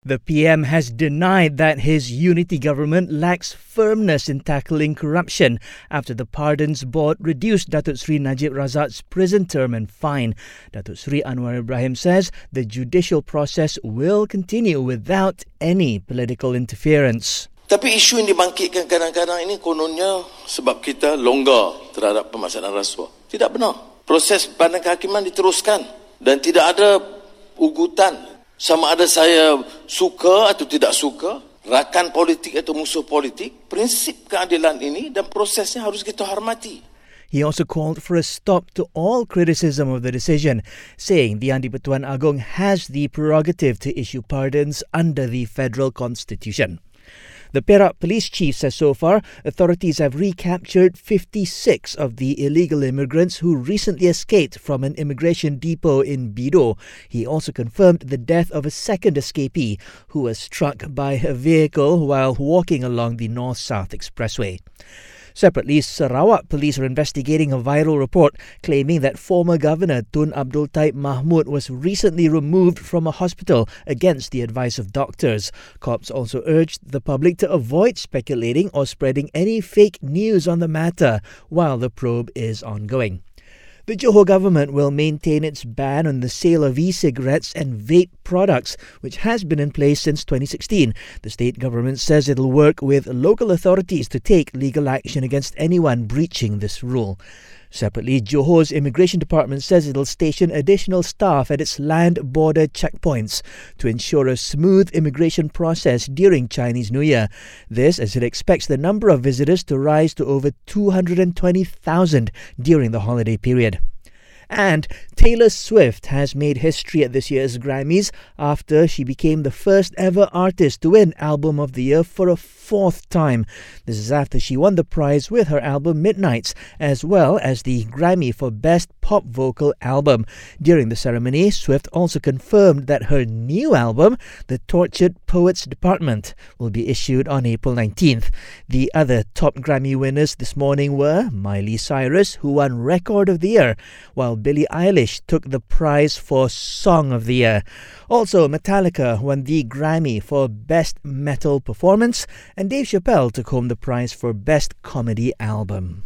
The PM has denied that his unity government lacks firmness in tackling corruption after the Pardons Board reduced Datuk Sri Najib Razak's prison term and fine. Datuk Sri Anwar Ibrahim says the judicial process will continue without any political interference. Tapi isu yang dibangkitkan kadang-kadang ini kononnya sebab kita longgar terhadap pemasaran rasuah. Tidak benar. Proses banding kehakiman diteruskan dan tidak ada ugutan sama ada saya suka atau tidak suka, rakan politik atau musuh politik, prinsip keadilan ini dan prosesnya harus kita hormati. He also called for a stop to all criticism of the decision, saying the Andi Pertuan Agong has the prerogative to issue pardons under the federal constitution. The Perak police chief says so far authorities have recaptured 56 of the illegal immigrants who recently escaped from an immigration depot in Bidor. He also confirmed the death of a second escapee who was struck by a vehicle while walking along the North South Expressway. Separately, Sarawak police are investigating a viral report claiming that former Governor Tun Abdul Taib Mahmud was recently removed from a hospital against the advice of doctors. Cops also urged the public to avoid speculating or spreading any fake news on the matter while the probe is ongoing. The Johor government will maintain its ban on the sale of e cigarettes and vape products, which has been in place since 2016. The state government says it'll work with local authorities to take legal action against anyone breaching this rule. Separately, Johor's immigration department says it'll station additional staff at its land border checkpoints to ensure a smooth immigration process during Chinese New Year. This as it expects the number of visitors to rise to over 220,000 during the holiday period. And Taylor Swift has made history at this year's Grammys after she became the first ever artist to win Album of the Year for a fourth time. This is after she won the prize with her album Midnights, as well as the Grammy for Best Pop Vocal Album. During the ceremony, Swift also confirmed that her new album, The Tortured Poets Department, will be issued on April 19th. The other top Grammy winners this morning were Miley Cyrus, who won Record of the Year, while Billie Eilish took the prize for Song of the Year. Also, Metallica won the Grammy for Best Metal Performance, and Dave Chappelle took home the prize for Best Comedy Album.